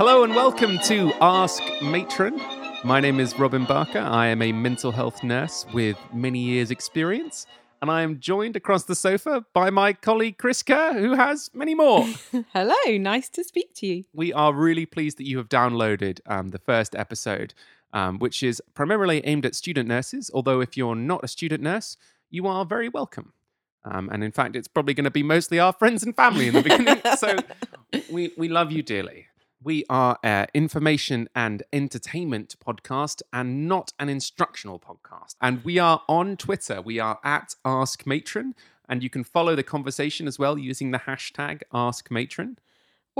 Hello and welcome to Ask Matron. My name is Robin Barker. I am a mental health nurse with many years' experience, and I am joined across the sofa by my colleague Chris Kerr, who has many more. Hello, nice to speak to you. we are really pleased that you have downloaded um, the first episode, um, which is primarily aimed at student nurses. Although, if you're not a student nurse, you are very welcome. Um, and in fact, it's probably going to be mostly our friends and family in the beginning. so we, we love you dearly. We are an information and entertainment podcast and not an instructional podcast. And we are on Twitter. We are at Ask Matron. And you can follow the conversation as well using the hashtag Ask Matron.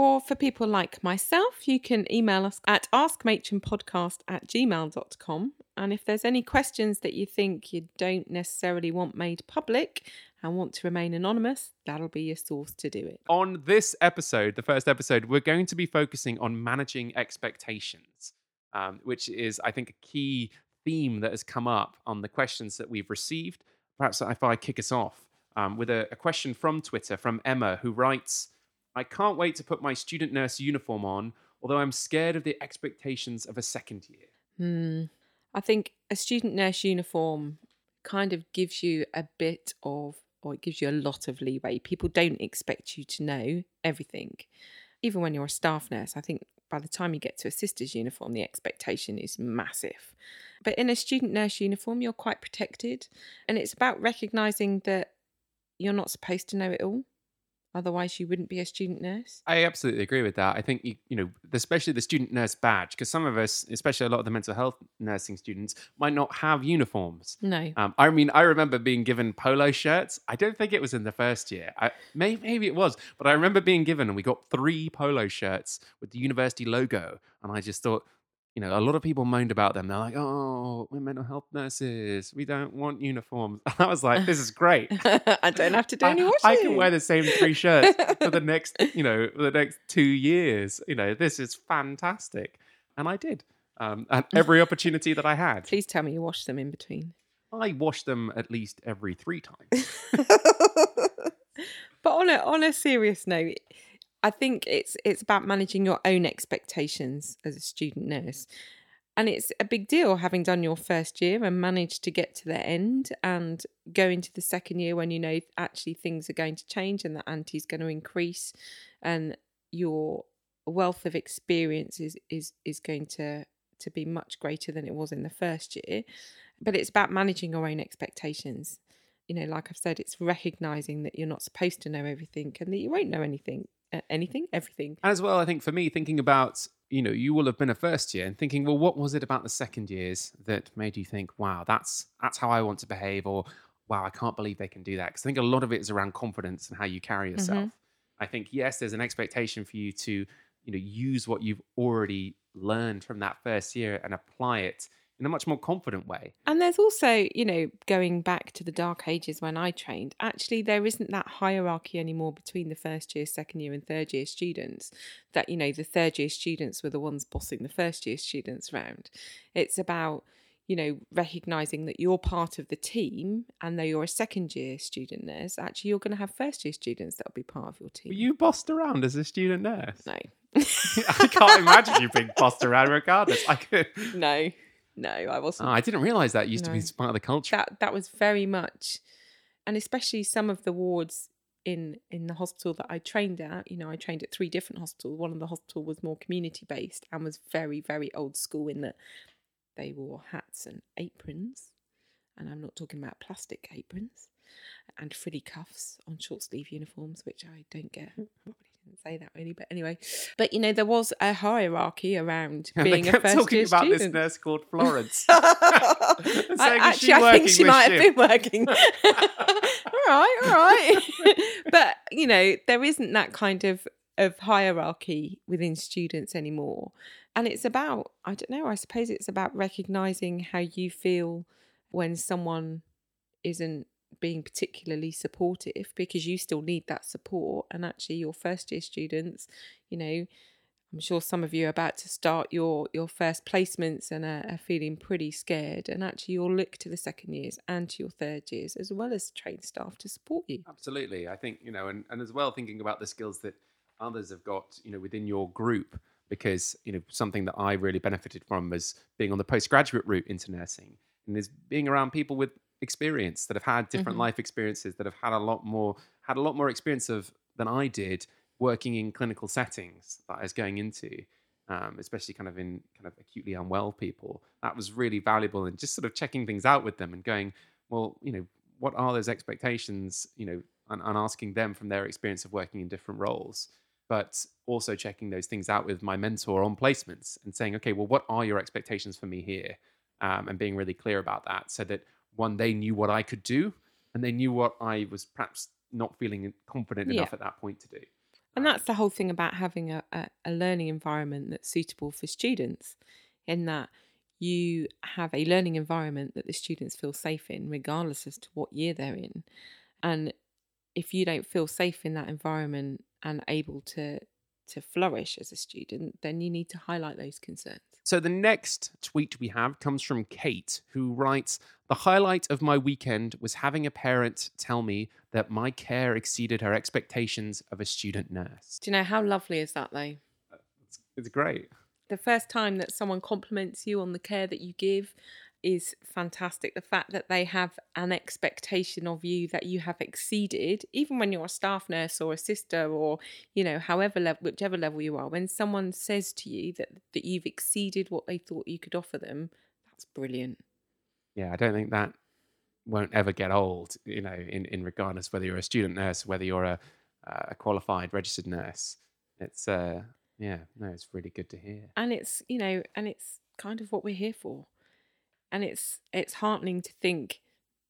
Or for people like myself, you can email us at askmatronpodcast at gmail.com. And if there's any questions that you think you don't necessarily want made public and want to remain anonymous, that'll be your source to do it. On this episode, the first episode, we're going to be focusing on managing expectations, um, which is, I think, a key theme that has come up on the questions that we've received. Perhaps if I kick us off um, with a, a question from Twitter from Emma, who writes, I can't wait to put my student nurse uniform on, although I'm scared of the expectations of a second year. Hmm. I think a student nurse uniform kind of gives you a bit of, or it gives you a lot of leeway. People don't expect you to know everything. Even when you're a staff nurse, I think by the time you get to a sister's uniform, the expectation is massive. But in a student nurse uniform, you're quite protected. And it's about recognizing that you're not supposed to know it all. Otherwise, you wouldn't be a student nurse. I absolutely agree with that. I think you, you know, especially the student nurse badge, because some of us, especially a lot of the mental health nursing students, might not have uniforms. No. Um, I mean, I remember being given polo shirts. I don't think it was in the first year. I, maybe, maybe it was, but I remember being given, and we got three polo shirts with the university logo, and I just thought, you know, a lot of people moaned about them. They're like, "Oh, we're mental health nurses. We don't want uniforms." I was like, "This is great." I don't have to do I, any washing. I can wear the same three shirts for the next, you know, for the next two years. You know, this is fantastic, and I did. Um, and every opportunity that I had, Please tell me you wash them in between. I washed them at least every three times. but on a on a serious note, I think it's it's about managing your own expectations as a student nurse. And it's a big deal having done your first year and managed to get to the end and go into the second year when you know actually things are going to change and the ante is going to increase and your wealth of experience is is is going to to be much greater than it was in the first year. But it's about managing your own expectations you know, like I've said, it's recognizing that you're not supposed to know everything and that you won't know anything, anything, everything. As well, I think for me, thinking about, you know, you will have been a first year and thinking, well, what was it about the second years that made you think, wow, that's that's how I want to behave, or wow, I can't believe they can do that? Because I think a lot of it is around confidence and how you carry mm-hmm. yourself. I think yes, there's an expectation for you to, you know, use what you've already learned from that first year and apply it in a much more confident way. And there's also, you know, going back to the dark ages when I trained, actually, there isn't that hierarchy anymore between the first year, second year, and third year students. That, you know, the third year students were the ones bossing the first year students round. It's about, you know, recognizing that you're part of the team and though you're a second year student nurse, actually, you're going to have first year students that'll be part of your team. Were you bossed around as a student nurse? No. I can't imagine you being bossed around regardless. I could. no, no, I Oh, wasn't. Ah, I didn't realize that used to be part of the culture. that that was very much and especially some of the wards in in the hospital that I trained at you know I trained at three different hospitals. One of the hospital was more community based and was very very old school in that they wore hats and aprons. And I'm not talking about plastic aprons and frilly cuffs on short sleeve uniforms which I don't get. Probably didn't say that really but anyway but you know there was a hierarchy around And being they a kept first talking year about student this nurse called Florence. I, saying, "Is she actually, I think she might you?" have been working. all right, all right. but you know, there isn't that kind of of hierarchy within students anymore, and it's about I don't know. I suppose it's about recognizing how you feel when someone isn't being particularly supportive because you still need that support and actually your first year students you know I'm sure some of you are about to start your your first placements and are, are, feeling pretty scared. And actually, you'll look to the second years and to your third years as well as trained staff to support you. Absolutely, I think you know, and, and as well thinking about the skills that others have got, you know, within your group. Because you know something that I really benefited from was being on the postgraduate route into nursing, and is being around people with experience that have had different mm-hmm. life experiences that have had a lot more had a lot more experience of than I did working in clinical settings that I was going into, um, especially kind of in kind of acutely unwell people. That was really valuable and just sort of checking things out with them and going, well, you know, what are those expectations, you know, and, and asking them from their experience of working in different roles. But also checking those things out with my mentor on placements and saying, okay, well, what are your expectations for me here? Um, and being really clear about that so that one, they knew what I could do and they knew what I was perhaps not feeling confident yeah. enough at that point to do. And that's um, the whole thing about having a, a, a learning environment that's suitable for students, in that you have a learning environment that the students feel safe in, regardless as to what year they're in. And if you don't feel safe in that environment and able to to flourish as a student, then you need to highlight those concerns. So the next tweet we have comes from Kate, who writes The highlight of my weekend was having a parent tell me that my care exceeded her expectations of a student nurse. Do you know how lovely is that, though? It's, it's great. The first time that someone compliments you on the care that you give is fantastic. The fact that they have an expectation of you that you have exceeded, even when you're a staff nurse or a sister or you know, however level, whichever level you are, when someone says to you that that you've exceeded what they thought you could offer them, that's brilliant. Yeah, I don't think that won't ever get old. You know, in in regardless whether you're a student nurse, whether you're a a qualified registered nurse, it's uh yeah, no, it's really good to hear. And it's you know, and it's kind of what we're here for and it's it's heartening to think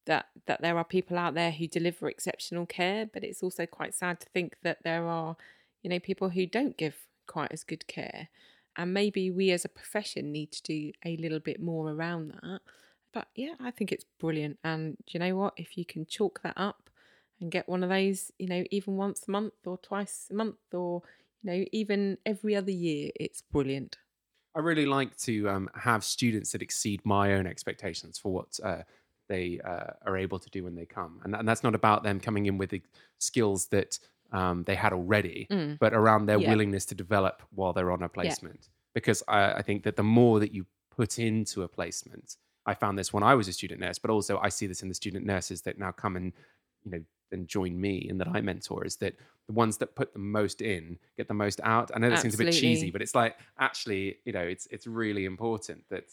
that that there are people out there who deliver exceptional care but it's also quite sad to think that there are you know people who don't give quite as good care. And maybe we as a profession need to do a little bit more around that. But yeah i think it's brilliant. And you know what? If you can chalk that up and get one of those you know even once a month or twice a month or you know even every other year it's brilliant I really like to um, have students that exceed my own expectations for what uh, they uh, are able to do when they come, and, and, that's not about them coming in with the skills that um, they had already, mm. but around their yeah. willingness to develop while they're on a placement. Yeah. Because I, I think that the more that you put into a placement, I found this when I was a student nurse, but also I see this in the student nurses that now come and you know and join me and that I mentor is that the ones that put the most in get the most out. I know that Absolutely. seems a bit cheesy, but it's like actually, you know, it's it's really important that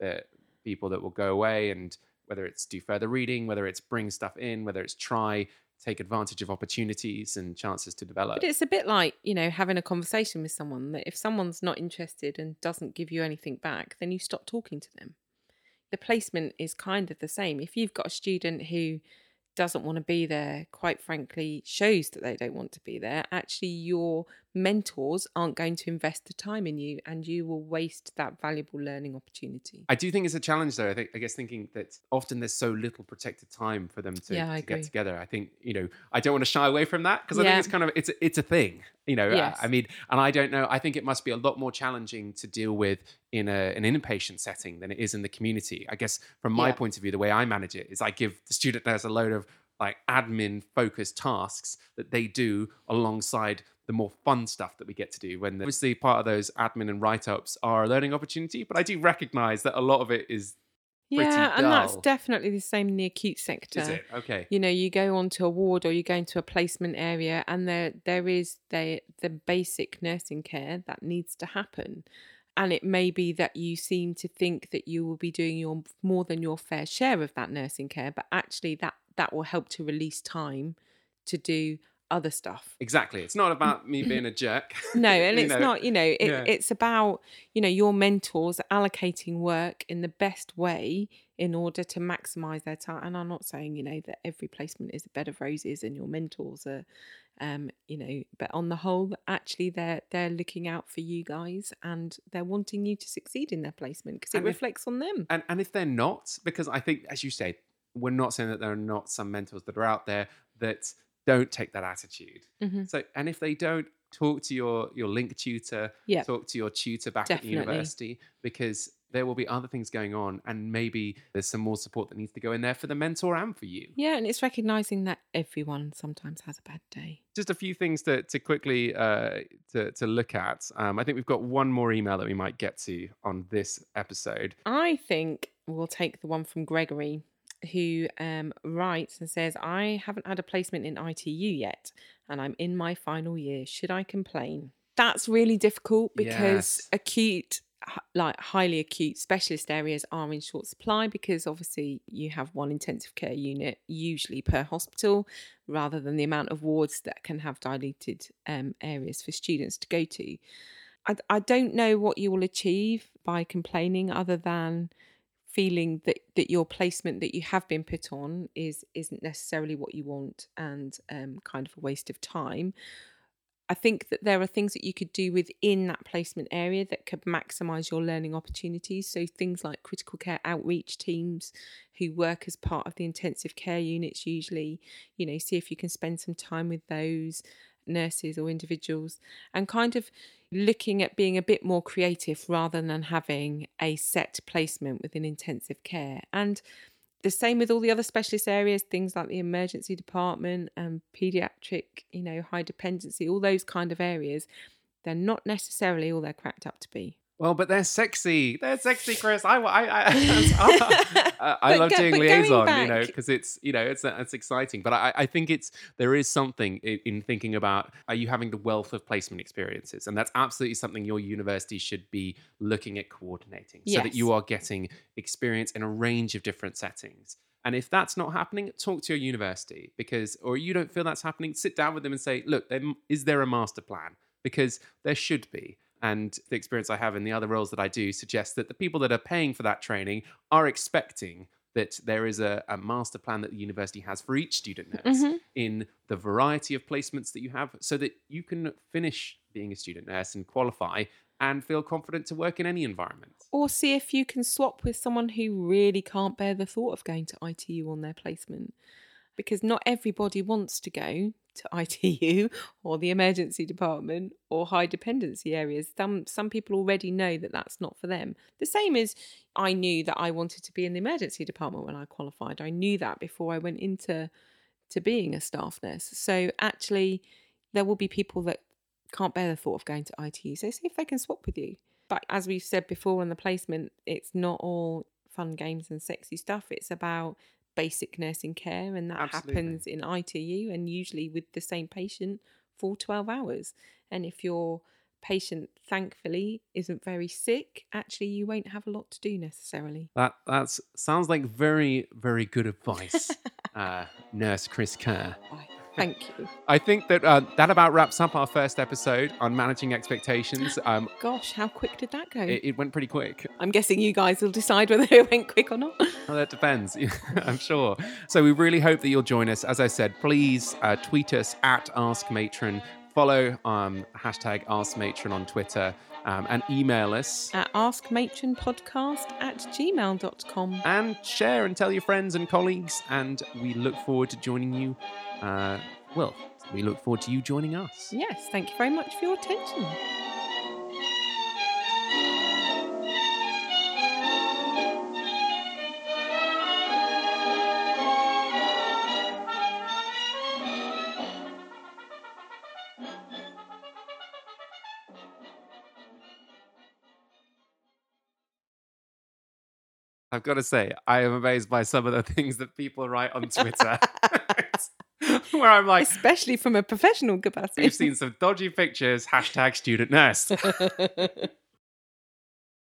that people that will go away and whether it's do further reading, whether it's bring stuff in, whether it's try take advantage of opportunities and chances to develop. But it's a bit like, you know, having a conversation with someone that if someone's not interested and doesn't give you anything back, then you stop talking to them. The placement is kind of the same. If you've got a student who doesn't want to be there, quite frankly, shows that they don't want to be there, actually, your mentors aren't going to invest the time in you and you will waste that valuable learning opportunity. I do think it's a challenge, though. I, think, I guess thinking that often there's so little protected time for them to, yeah, to get together. I think, you know, I don't want to shy away from that because I yeah. think it's kind of, it's, it's a thing, you know, yes. I, I mean, and I don't know, I think it must be a lot more challenging to deal with in a, an inpatient setting than it is in the community. I guess from my yeah. point of view, the way I manage it is I give the student nurse a load of like admin focused tasks that they do alongside the more fun stuff that we get to do when obviously part of those admin and write-ups are a learning opportunity but i do recognize that a lot of it is yeah and that's definitely the same in the acute sector. Is it? Okay. You know you go onto a ward or you go into a placement area and there there is the the basic nursing care that needs to happen. And it may be that you seem to think that you will be doing your more than your fair share of that nursing care but actually that that will help to release time to do other stuff. Exactly. It's not about me being a jerk. no, and it's know. not, you know, it, yeah. it's about, you know, your mentors allocating work in the best way in order to maximize their time. And I'm not saying, you know, that every placement is a bed of roses and your mentors are um, you know, but on the whole, actually they're they're looking out for you guys and they're wanting you to succeed in their placement because it and reflects if, on them. And and if they're not, because I think as you say, we're not saying that there are not some mentors that are out there that don't take that attitude. Mm-hmm. So, and if they don't talk to your your link tutor, Yeah. talk to your tutor back Definitely. at the university because there will be other things going on and maybe there's some more support that needs to go in there for the mentor and for you. Yeah, and it's recognizing that everyone sometimes has a bad day. Just a few things to to quickly uh, to to look at. Um, I think we've got one more email that we might get to on this episode. I think we'll take the one from Gregory, who um, writes and says, I haven't had a placement in ITU yet, and I'm in my final year. Should I complain? That's really difficult because Yes. acute, like highly acute specialist areas are in short supply because obviously you have one intensive care unit usually per hospital rather than the amount of wards that can have diluted um, areas for students to go to. I, I don't know what you will achieve by complaining other than feeling that, that your placement that you have been put on is isn't necessarily what you want and um, kind of a waste of time. I think that there are things that you could do within that placement area that could maximize your learning opportunities. So things like critical care outreach teams who work as part of the intensive care units usually, you know, see if you can spend some time with those nurses or individuals and kind of looking at being a bit more creative rather than having a set placement within intensive care. And the same with all the other specialist areas, things like the emergency department and pediatric, you know, high dependency, all those kind of areas, they're not necessarily all they're cracked up to be. Well, but they're sexy. They're sexy, Chris. I, I, I, I, I, love go- doing liaison, you know, because it's, you know, it's it's exciting. But I, I think it's there is something in, in thinking about are you having the wealth of placement experiences, and that's absolutely something your university should be looking at coordinating, so that you are getting experience in a range of different settings. And if that's not happening, talk to your university because, or you don't feel that's happening, sit down with them and say, look, is there a master plan? Because there should be. And the experience I have in the other roles that I do suggests that the people that are paying for that training are expecting that there is a, a master plan that the university has for each student nurse Mhm. in the variety of placements that you have so that you can finish being a student nurse and qualify and feel confident to work in any environment. Or see if you can swap with someone who really can't bear the thought of going to ITU on their placement. Because not everybody wants to go to ITU or the emergency department or high dependency areas. Some some people already know that that's not for them. The same as I knew that I wanted to be in the emergency department when I qualified. I knew that before I went into to being a staff nurse. So actually there will be people that can't bear the thought of going to ITU. So see if they can swap with you. But as we've said before on the placement, it's not all fun games and sexy stuff. It's about basic nursing care, and that Absolutely. happens in ITU and usually with the same patient for 12 hours. And if your patient, thankfully, isn't very sick, actually, you won't have a lot to do necessarily. That that's sounds like very very good advice, uh, Nurse Chris Kerr. Thank you. I think that uh, that about wraps up our first episode on managing expectations. Um, Gosh, how quick did that go? it, it went pretty quick. I'm guessing you guys will decide whether it went quick or not. Well, that depends, I'm sure. So we really hope that you'll join us. As I said, please uh, tweet us at Ask Matron, follow um, hashtag Ask Matron on Twitter, um, and email us. at askmatronpodcast at gmail.com. And share and tell your friends and colleagues. And we look forward to joining you. Uh, well, we look forward to you joining us. Yes, thank you very much for your attention. I've got to say, I am amazed by some of the things that people write on Twitter. Where I'm like, Especially from a professional capacity. we've seen some dodgy pictures, hashtag student nurse.